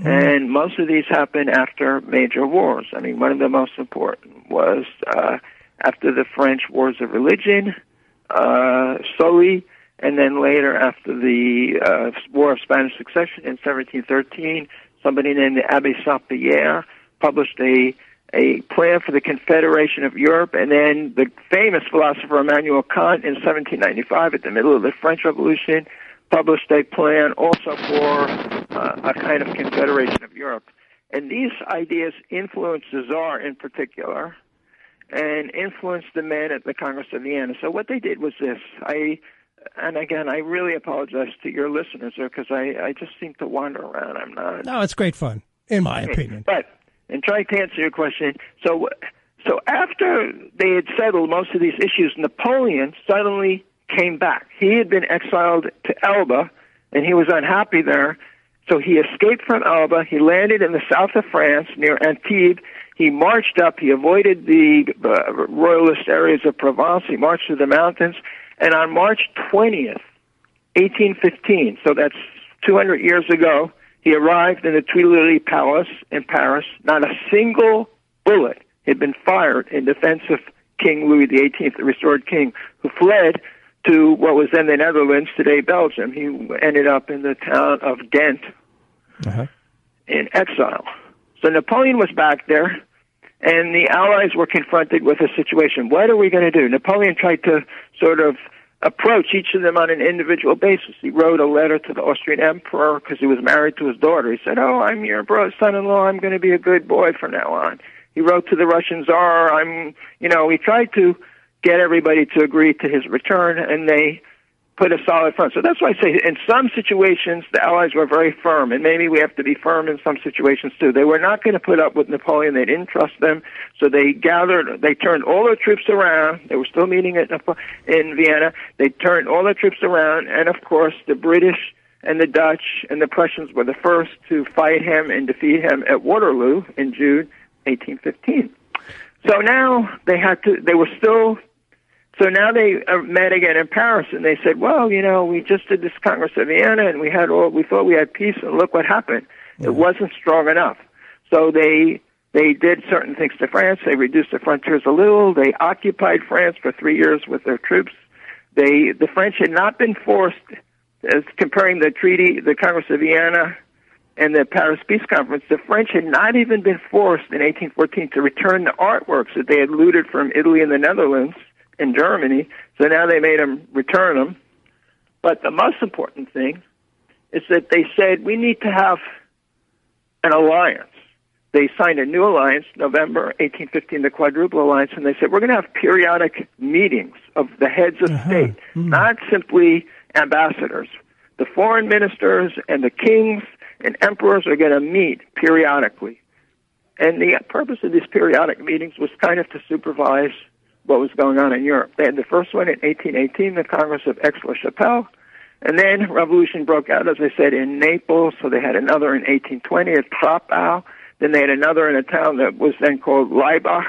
S4: Mm-hmm. And most of these happened after major wars. I mean, one of the most important was uh, after the French Wars of Religion, uh, Sully, and then later after the uh, War of Spanish Succession in 1713, somebody named the Abbe Saint Pierre published a a plan for the Confederation of Europe, and then the famous philosopher Immanuel Kant in 1795, at the middle of the French Revolution, published a plan also for uh, a kind of confederation of Europe. And these ideas influenced the Tsar in particular and influenced the men at the Congress of Vienna. So what they did was this. I and again, I really apologize to your listeners because I, I just seem to wander around. I'm not.
S3: No, it's great fun, in my opinion.
S4: But and trying to answer your question, so so after they had settled most of these issues, Napoleon suddenly came back. He had been exiled to Elba, and he was unhappy there. So he escaped from Elba. He landed in the south of France near Antibes. He marched up. He avoided the uh, royalist areas of Provence. He marched to the mountains. And on March 20th, 1815, so that's 200 years ago, he arrived in the Tuileries Palace in Paris. Not a single bullet had been fired in defense of King Louis XVIII, the restored king, who fled to what was then the Netherlands, today Belgium. He ended up in the town of Ghent
S3: uh-huh.
S4: in exile. So Napoleon was back there, and the Allies were confronted with a situation. What are we going to do? Napoleon tried to sort of approach each of them on an individual basis. He wrote a letter to the Austrian emperor because he was married to his daughter. He said, "Oh, I'm your son-in-law. I'm going to be a good boy from now on." He wrote to the Russian Tsar. I'm, you know, he tried to get everybody to agree to his return, and they put a solid front. So that's why I say in some situations the Allies were very firm, and maybe we have to be firm in some situations too. They were not going to put up with Napoleon. They didn't trust them, so they gathered. They turned all their troops around. They were still meeting at in Vienna. They turned all their troops around, and of course the British and the Dutch and the Prussians were the first to fight him and defeat him at Waterloo in June 1815. So now they had to. They were still so now they uh, met again in Paris, and they said, "Well, you know, we just did this Congress of Vienna, and we had all we thought we had peace, and look what happened. Yeah. It wasn't strong enough." So they they did certain things to France. They reduced the frontiers a little. They occupied France for three years with their troops. They the French had not been forced, as comparing the treaty, the Congress of Vienna, and the Paris Peace Conference. The French had not even been forced in 1814 to return the artworks that they had looted from Italy and the Netherlands in Germany. So now they made them return them. But the most important thing is that they said we need to have an alliance. They signed a new alliance, November 1815, the Quadruple Alliance, and they said we're going to have periodic meetings of the heads of uh-huh. state, mm-hmm. not simply ambassadors. The foreign ministers and the kings and emperors are going to meet periodically. And the purpose of these periodic meetings was kind of to supervise what was going on in Europe. They had the first one in 1818, the Congress of Aix-la-Chapelle, and then revolution broke out, as I said, in Naples. So they had another in 1820 at Troppau. Then they had another in a town that was then called Laibach,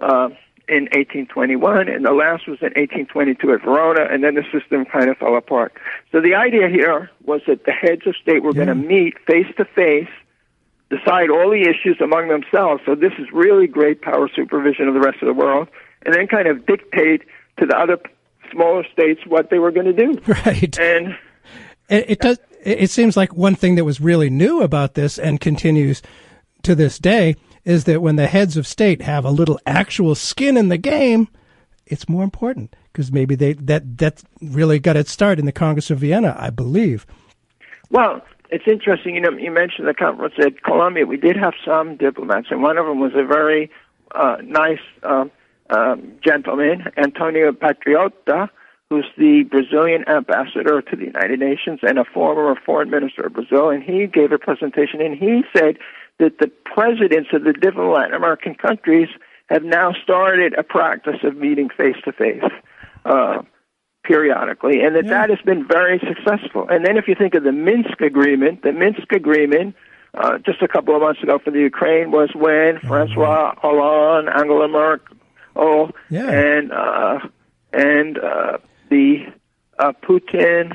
S4: uh, in 1821, and the last was in 1822 at Verona, and then the system kind of fell apart. So the idea here was that the heads of state were going to meet face to face, decide all the issues among themselves. So this is really great power supervision of the rest of the world, and then kind of dictate to the other smaller states what they were going to do.
S3: Right.
S4: And
S3: it, it does. It seems like one thing that was really new about this and continues to this day is that when the heads of state have a little actual skin in the game, it's more important because maybe they that that really got its start in the Congress of Vienna, I believe.
S4: Well, it's interesting. You know, you mentioned the conference at Columbia. We did have some diplomats, and one of them was a very uh, nice uh, um, gentleman, Antonio Patriota, who's the Brazilian ambassador to the United Nations and a former foreign minister of Brazil. And he gave a presentation, and he said that the presidents of the different Latin American countries have now started a practice of meeting face to face periodically, and that
S3: Yeah.
S4: that has been very successful. And then if you think of the Minsk agreement, the Minsk agreement uh, just a couple of months ago for the Ukraine was when Francois Hollande, Angela Merkel,
S3: Yeah.
S4: and uh, and uh, the uh, Putin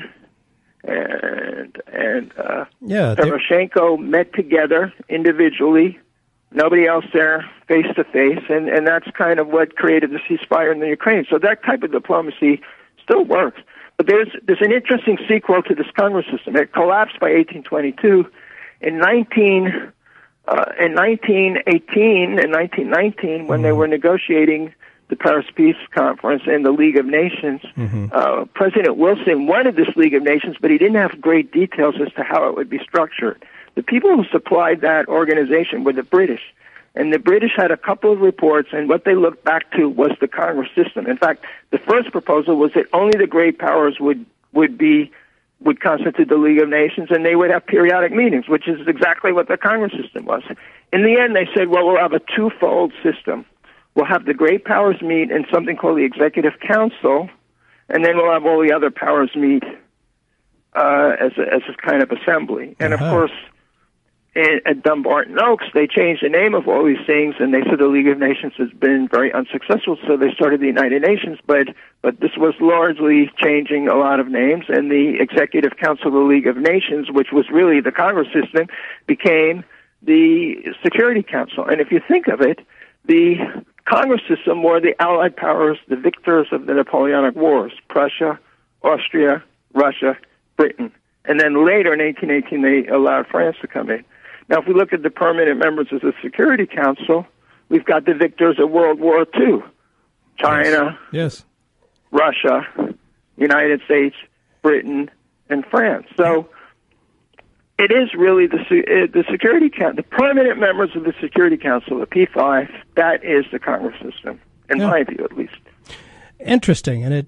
S4: and and uh,
S3: Yeah,
S4: Poroshenko met together individually. Nobody else there, face to face, and and that's kind of what created the ceasefire in the Ukraine. So that type of diplomacy still works. But there's there's an interesting sequel to this Congress system. It collapsed by 1822. In 19 uh, in 1918 and 1919, when they were negotiating the Paris Peace Conference and the League of Nations, uh, President Wilson wanted this League of Nations, but he didn't have great details as to how it would be structured. The people who supplied that organization were the British. And the British had a couple of reports, and what they looked back to was the Congress system. In fact, the first proposal was that only the great powers would, would be would constitute the League of Nations, and they would have periodic meetings, which is exactly what the Congress system was. In the end, they said, well, we'll have a twofold system. We'll have the great powers meet in something called the Executive Council, and then we'll have all the other powers meet uh, as a, as a kind of assembly. And of
S3: Uh-huh.
S4: course, at Dumbarton Oaks, they changed the name of all these things, and they said the League of Nations has been very unsuccessful, so they started the United Nations. But but this was largely changing a lot of names, and the Executive Council of the League of Nations, which was really the Congress system, became the Security Council. And if you think of it, the Congress system were the Allied powers, the victors of the Napoleonic Wars: Prussia, Austria, Russia, Britain. And then later in 1818, they allowed France to come in. Now, if we look at the permanent members of the Security Council, we've got the victors of World War II China,
S3: yes.
S4: Russia, United States, Britain, and France. So it is really the uh, the Security Council, the permanent members of the Security Council, the P5. That is the Congress system, in
S3: Yeah.
S4: my view, at least.
S3: Interesting, and it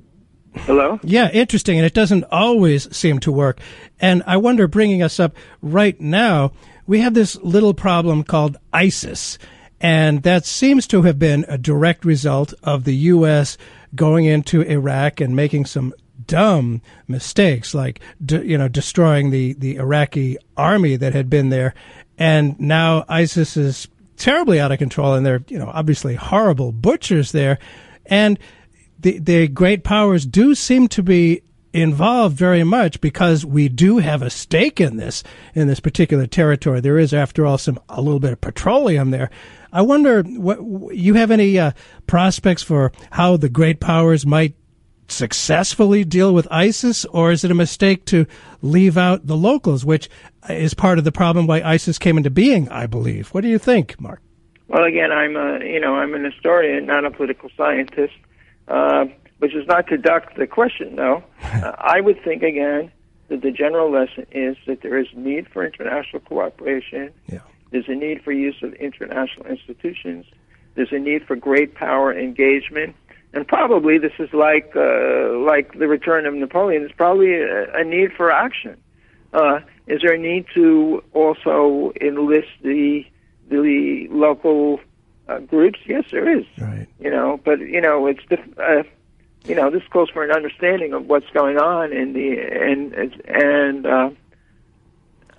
S4: Hello.
S3: Yeah, interesting, and it doesn't always seem to work. And I wonder, bringing us up right now, we have this little problem called ISIS, and that seems to have been a direct result of the U.S. going into Iraq and making some dumb mistakes, like de- you know destroying the the Iraqi army that had been there, and now ISIS is terribly out of control, and they're you know obviously horrible butchers there, and the the great powers do seem to be involved very much because we do have a stake in this in this particular territory. There is, after all, some a little bit of petroleum there. I wonder, what you have any uh, prospects for how the great powers might successfully deal with ISIS, or is it a mistake to leave out the locals, which is part of the problem why ISIS came into being? I believe. What do you think, Mark?
S4: Well, again, I'm a you know I'm an historian, not a political scientist, uh, which is not to duck the question. though. uh, I would think again that the general lesson is that there is need for international cooperation.
S3: Yeah.
S4: There's a need for use of international institutions. There's a need for great power engagement, and probably this is like uh, like the return of Napoleon. There's probably a, a need for action. Uh, is there a need to also enlist the the local uh, groups? Yes, there is.
S3: Right.
S4: You know, but you know, it's dif- uh, you know, this calls for an understanding of what's going on in the and and uh,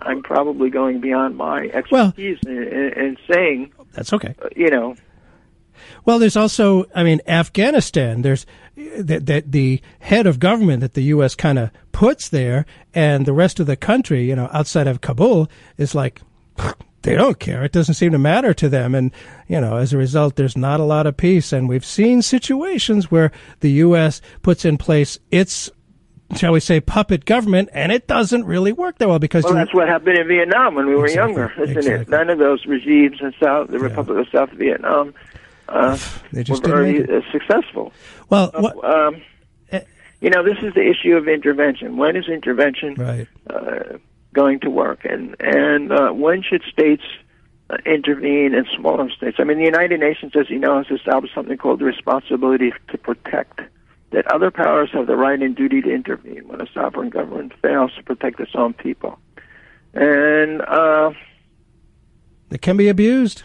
S4: I'm probably going beyond my expertise in, in, in saying,
S3: That's okay.
S4: uh, you know,
S3: Well, there's also, I mean, Afghanistan. There's that the, the head of government that the U.S. kind of puts there, and the rest of the country, you know, outside of Kabul, is like they don't care. It doesn't seem to matter to them, and you know, as a result, there's not a lot of peace. And we've seen situations where the U.S. puts in place its shall we say, puppet government, and it doesn't really work that well because
S4: well, that's what happened in Vietnam when we were
S3: Exactly,
S4: younger, isn't
S3: exactly.
S4: it? None of those regimes in South, the Republic of South Vietnam, uh,
S3: They just
S4: were
S3: didn't
S4: very uh, successful.
S3: well, what,
S4: Um, you know, this is the issue of intervention. When is intervention
S3: right?
S4: uh, going to work, and and uh, when should states uh, intervene in smaller states? I mean, the United Nations, as you know, has established something called the responsibility to protect. That other powers have the right and duty to intervene when a sovereign government fails to protect its own people, and uh,
S3: It can be abused,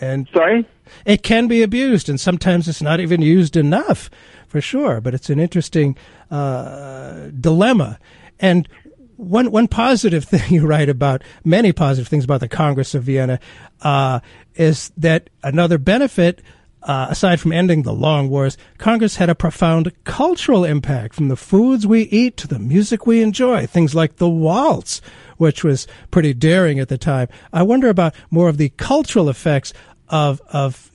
S3: and
S4: sorry.
S3: it can be abused, and sometimes it's not even used enough, for sure. But it's an interesting uh, dilemma. And one one positive thing you write about, many positive things about the Congress of Vienna, uh, is that another benefit. Uh, aside from ending the long wars, Congress had a profound cultural impact from the foods we eat to the music we enjoy. Things like the waltz, which was pretty daring at the time. I wonder about more of the cultural effects of of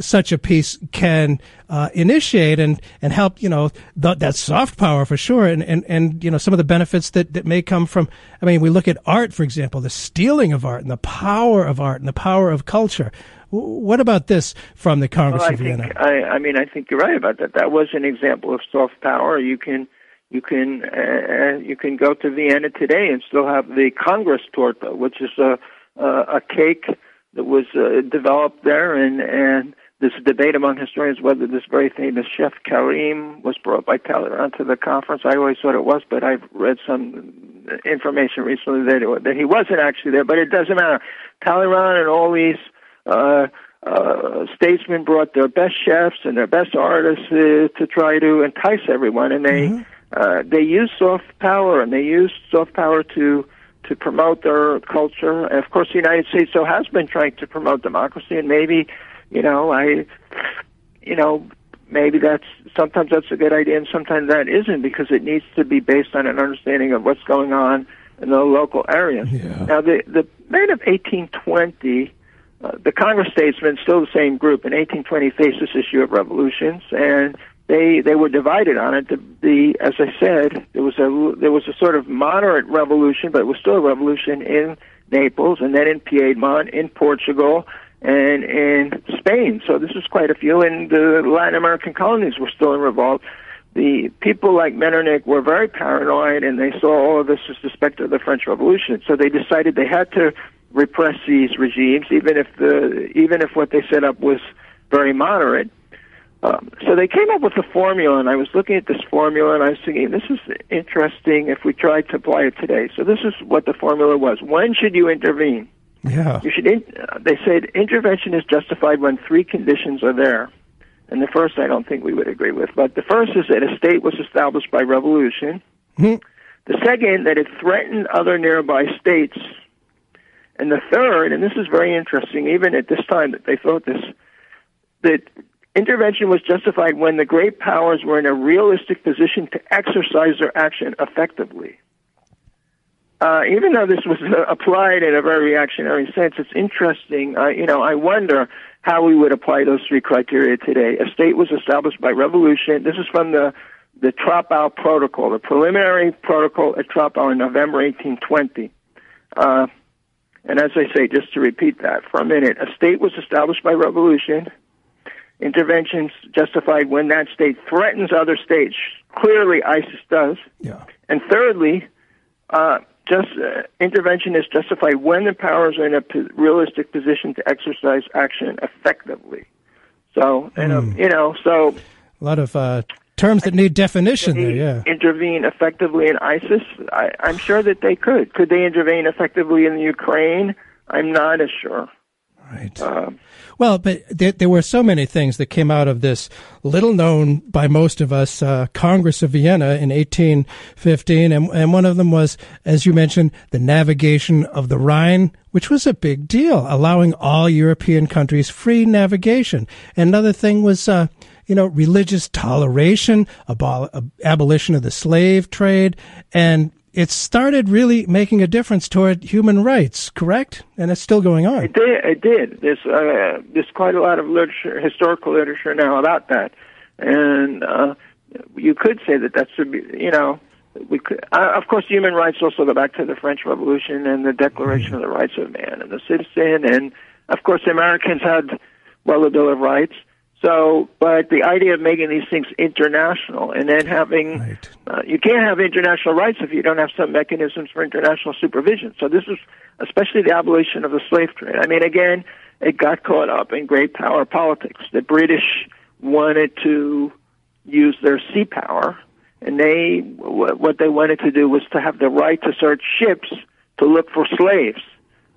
S3: such a piece can uh, initiate and and help you know th- that soft power for sure and, and and you know some of the benefits that that may come from I mean we look at art for example the stealing of art and the power of art and the power of culture W- what about this from the Congress
S4: Well, I
S3: of Vienna
S4: think I, I mean I think you're right about that. That was an example of soft power. You can you can uh, you can go to Vienna today and still have the Congress torta, which is a a, a cake that was uh, developed there, and and this debate among historians whether this very famous chef Carême was brought by Talleyrand to the conference. I always thought it was, but I've read some information recently that it, that he wasn't actually there. But it doesn't matter. Talleyrand and all these uh, uh, statesmen brought their best chefs and their best artists uh, to try to entice everyone, and they uh, they used soft power and they used soft power to to promote their culture. And of course, the United States so has been trying to promote democracy, and maybe you know I you know maybe that's sometimes that's a good idea and sometimes that isn't because it needs to be based on an understanding of what's going on in the local area. Now the the men of 1820 uh, the Congress statesmen, still the same group, in 1820 faced this issue of revolutions, and they they were divided on it. The, the as I said, there was a there was a sort of moderate revolution, but it was still a revolution in Naples, and then in Piedmont, in Portugal, and in Spain. So this was quite a few, and the Latin American colonies were still in revolt. The people like Metternich were very paranoid, and they saw all of this as the specter of the French Revolution. So they decided they had to repress these regimes, even if the even if what they set up was very moderate. Um, so they came up with a formula, and I was looking at this formula, and I was thinking, this is interesting if we tried to apply it today. So this is what the formula was: When should you intervene?
S3: yeah
S4: You should. In, uh, they said intervention is justified when three conditions are there. And the first, I don't think we would agree with, but the first is that a state was established by revolution.
S3: Hmm.
S4: The second, that it threatened other nearby states. And the third, and this is very interesting, even at this time that they thought this, that intervention was justified when the great powers were in a realistic position to exercise their action effectively. Uh, even though this was applied in a very reactionary sense, it's interesting. Uh, you know, I wonder how we would apply those three criteria today. A state was established by revolution. This is from the the Troppau Protocol, the preliminary protocol at Troppau in November 1820. Uh, and as I say, just to repeat that for a minute, a state was established by revolution. Interventions justified when that state threatens other states. Clearly, ISIS does.
S3: yeah
S4: And thirdly, uh, just uh, intervention is justified when the powers are in a p- realistic position to exercise action effectively. So, and, um, you know, so
S3: a lot of uh, terms that need definition there yeah
S4: intervene effectively in ISIS. I, I'm sure that they could. Could they intervene effectively in the Ukraine? I'm not as sure.
S3: Right.
S4: Um,
S3: Well, but there, there were so many things that came out of this little known by most of us uh, Congress of Vienna in 1815. And, and one of them was, as you mentioned, the navigation of the Rhine, which was a big deal, allowing all European countries free navigation. And another thing was, uh, you know, religious toleration, abol- ab- abolition of the slave trade, and it started really making a difference toward human rights, correct? And it's still going on.
S4: It did. It did. There's uh, there's quite a lot of literature, historical literature now about that, and uh, you could say that that's you know we could. Uh, of course, human rights also go back to the French Revolution and the Declaration of the Rights of Man and the Citizen, and of course, the Americans had well the Bill of Rights. So, but the idea of making these things international and then having,
S3: Right.
S4: uh, you can't have international rights if you don't have some mechanisms for international supervision. So this is especially the abolition of the slave trade. I mean, again, it got caught up in great power politics. The British wanted to use their sea power, and they, wh- what they wanted to do was to have the right to search ships to look for slaves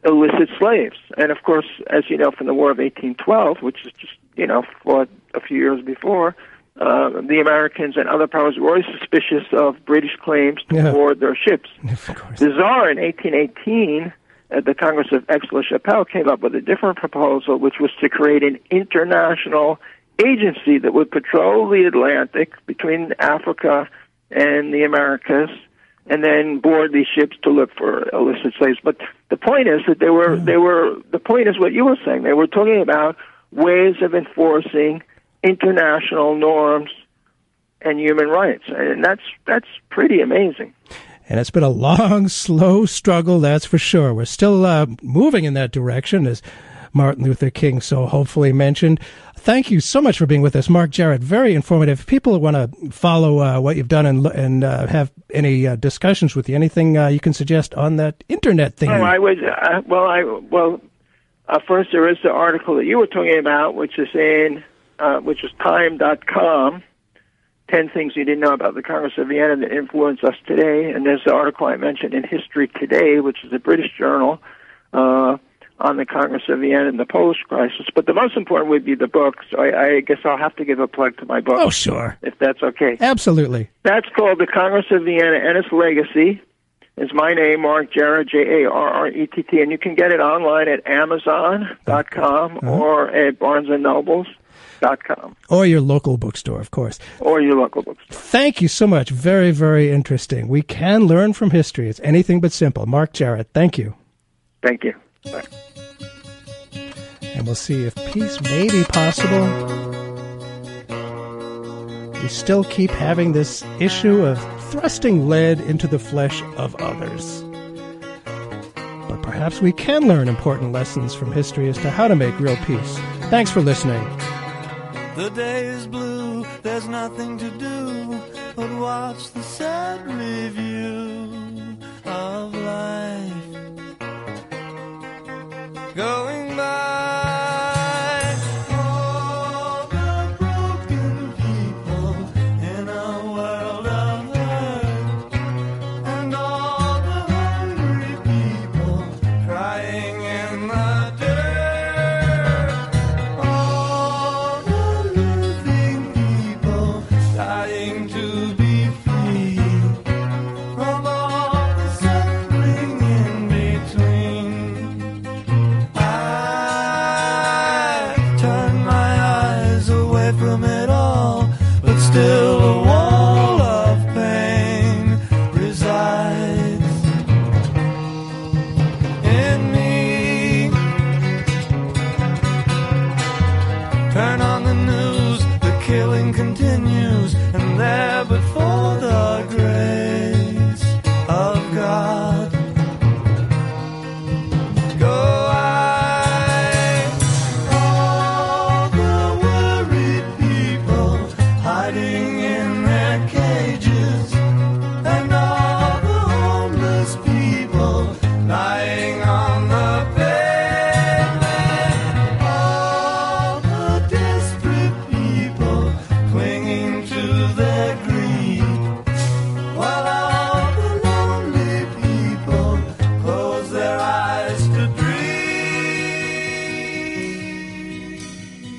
S4: illicit slaves. And of course, as you know from the War of 1812, which is just, you know, fought a few years before, uh, the Americans and other powers were always suspicious of British claims to
S3: Yeah.
S4: board their ships.
S3: Of.
S4: The Tsar in 1818 at the Congress of Aix-la-Chapelle came up with a different proposal, which was to create an international agency that would patrol the Atlantic between Africa and the Americas, and then board these ships to look for illicit slaves. But the point is that they were they were the point is what you were saying. They were talking about ways of enforcing international norms and human rights, and that's that's pretty amazing.
S3: And it's been a long, slow struggle, that's for sure. We're still uh, moving in that direction, as Martin Luther King so hopefully mentioned. Thank you so much for being with us, Mark Jarrett. Very informative. If people want to follow uh, what you've done and, and uh, have any uh, discussions with you, anything uh, you can suggest on that internet thing.
S4: Oh, I would. Uh, well, I well. Uh, first, there is the article that you were talking about, which is in, which is Time.com. Ten things you didn't know about the Congress of Vienna that influence us today. And there's the article I mentioned in History Today, which is a British journal uh, on the Congress of Vienna and the Polish crisis. But the most important would be the book. So I, I guess I'll have to give a plug to my book,
S3: oh, sure.
S4: if that's okay.
S3: Absolutely.
S4: That's called the Congress of Vienna and its legacy. Is my name Mark Jarrett J A R R E T T, and you can get it online at Amazon.com or at BarnesandNobles.com
S3: Or your local bookstore, of course.
S4: or your local bookstore.
S3: Thank you so much. Very, very interesting. We can learn from history. It's anything but simple. Mark Jarrett, thank you.
S4: Thank you.
S3: And we'll see if peace may be possible. We still keep having this issue of thrusting lead into the flesh of others. But perhaps we can learn important lessons from history as to how to make real peace. Thanks for listening.
S5: The day is blue, there's nothing to do but watch the sad review of life going